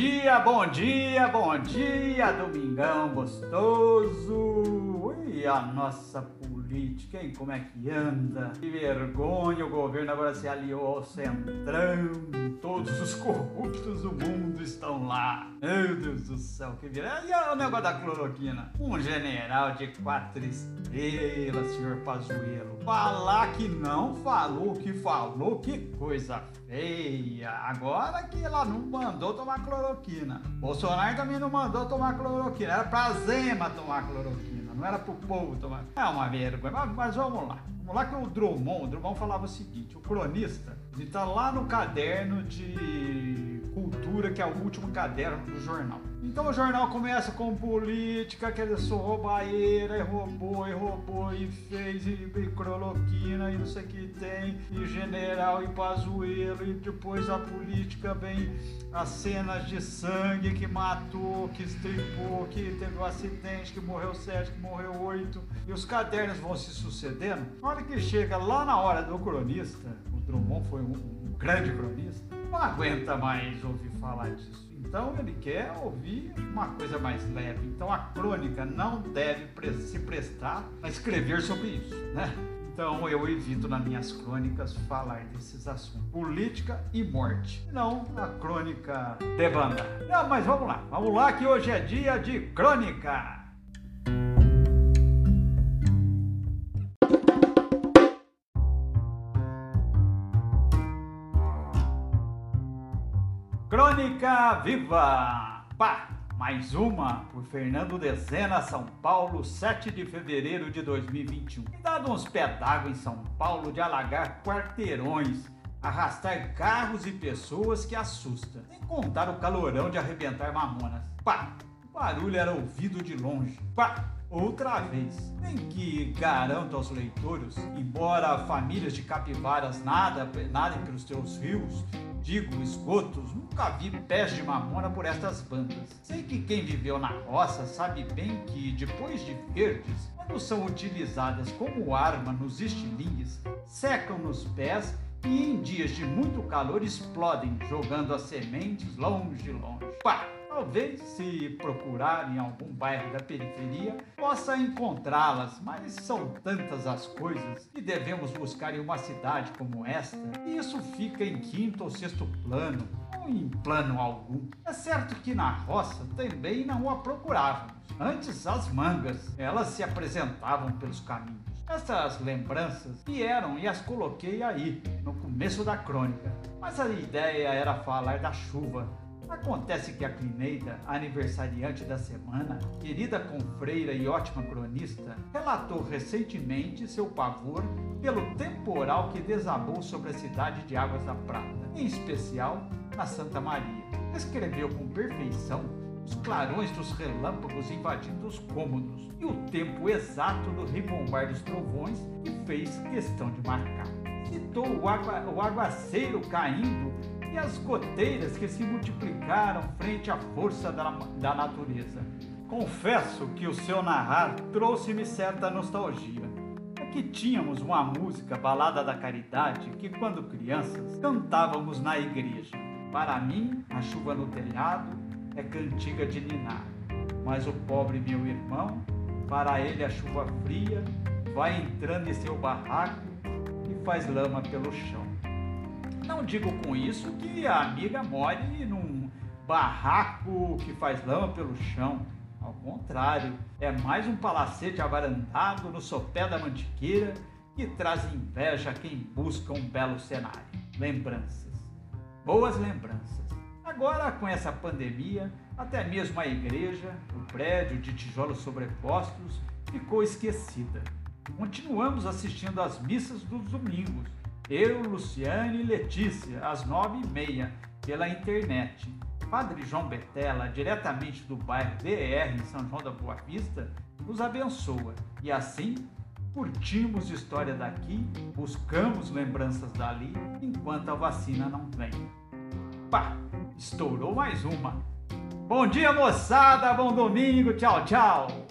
dia, bom dia, bom dia, domingão gostoso. E a nossa política, hein? Como é que anda? Que vergonha, o governo agora se aliou ao Centrão. Todos os corruptos do mundo estão lá. Meu Deus do céu, que vira. E o negócio da cloroquina? Um general de quatro estrelas, senhor Pazuello. Falar que não falou que falou, que coisa feia. Agora que ela não mandou tomar cloroquina. Bolsonaro também não mandou tomar cloroquina. Era pra Zema tomar cloroquina, não era pro povo tomar. É uma vergonha. Mas, mas vamos lá. Vamos lá que o Drummond, o Drummond falava o seguinte, o cronista, ele tá lá no caderno de cultura, que é o último caderno do jornal. Então o jornal começa com política, que ele sou roubaeira, e roubou, e roubou, e fez, e, cloroquina, e não sei o que tem, e general, e pazuelo, e depois a política vem as cenas de sangue que matou, que estripou, que teve um acidente, que morreu sete, que morreu oito, e os cadernos vão se sucedendo. Na hora que chega lá na hora do cronista, o Drummond foi um, um grande cronista, não aguenta mais ouvir falar disso. Então ele quer ouvir uma coisa mais leve. Então a crônica não deve se prestar a escrever sobre isso, né? Então eu evito nas minhas crônicas falar desses assuntos, política e morte. Não a crônica de banda. Não, mas vamos lá, vamos lá que hoje é dia de crônica. Crônica Viva! Pá! Mais uma por Fernando Dezena, São Paulo, 7 de fevereiro de 2021. Dado uns pé d'água em São Paulo de alagar quarteirões, arrastar carros e pessoas que assusta. Sem contar o calorão de arrebentar mamonas. Pá! O barulho era ouvido de longe. Pá! Outra vez, em que garanto aos leitores, embora famílias de capivaras nada, nadem pelos teus rios, digo esgotos, nunca vi pés de mamona por estas bandas. Sei que quem viveu na roça sabe bem que, depois de verdes, quando são utilizadas como arma nos estilingues, secam nos pés e em dias de muito calor explodem, jogando as sementes longe, longe. Talvez, se procurar em algum bairro da periferia, possa encontrá-las, mas são tantas as coisas que devemos buscar em uma cidade como esta, e isso fica em quinto ou sexto plano, ou em plano algum. É certo que na roça também não a procurávamos. Antes, as mangas, elas se apresentavam pelos caminhos. Essas lembranças vieram e as coloquei aí, no começo da crônica. Mas a ideia era falar da chuva, Acontece que a Clineida, aniversariante da semana, querida confreira e ótima cronista, relatou recentemente seu pavor pelo temporal que desabou sobre a cidade de Águas da Prata, em especial na Santa Maria. Descreveu com perfeição os clarões dos relâmpagos invadindo os cômodos e o tempo exato do ribombar dos trovões que fez questão de marcar. Citou o, agua, o aguaceiro caindo e as goteiras que se multiplicaram frente à força da, da natureza. Confesso que o seu narrar trouxe-me certa nostalgia. É que tínhamos uma música balada da caridade que, quando crianças, cantávamos na igreja. Para mim, a chuva no telhado é cantiga de ninar, mas o pobre meu irmão, para ele a chuva fria vai entrando em seu barraco e faz lama pelo chão. Não digo com isso que a amiga more num barraco que faz lama pelo chão. Ao contrário, é mais um palacete avarandado no sopé da mantiqueira que traz inveja a quem busca um belo cenário. Lembranças. Boas lembranças. Agora, com essa pandemia, até mesmo a igreja, o prédio de tijolos sobrepostos, ficou esquecida. Continuamos assistindo às missas dos domingos, eu, Luciane e Letícia, às nove e meia, pela internet. Padre João Betela, diretamente do bairro DR, em São João da Boa Vista, nos abençoa. E assim, curtimos história daqui, buscamos lembranças dali, enquanto a vacina não vem. Pá, estourou mais uma. Bom dia, moçada, bom domingo, tchau, tchau.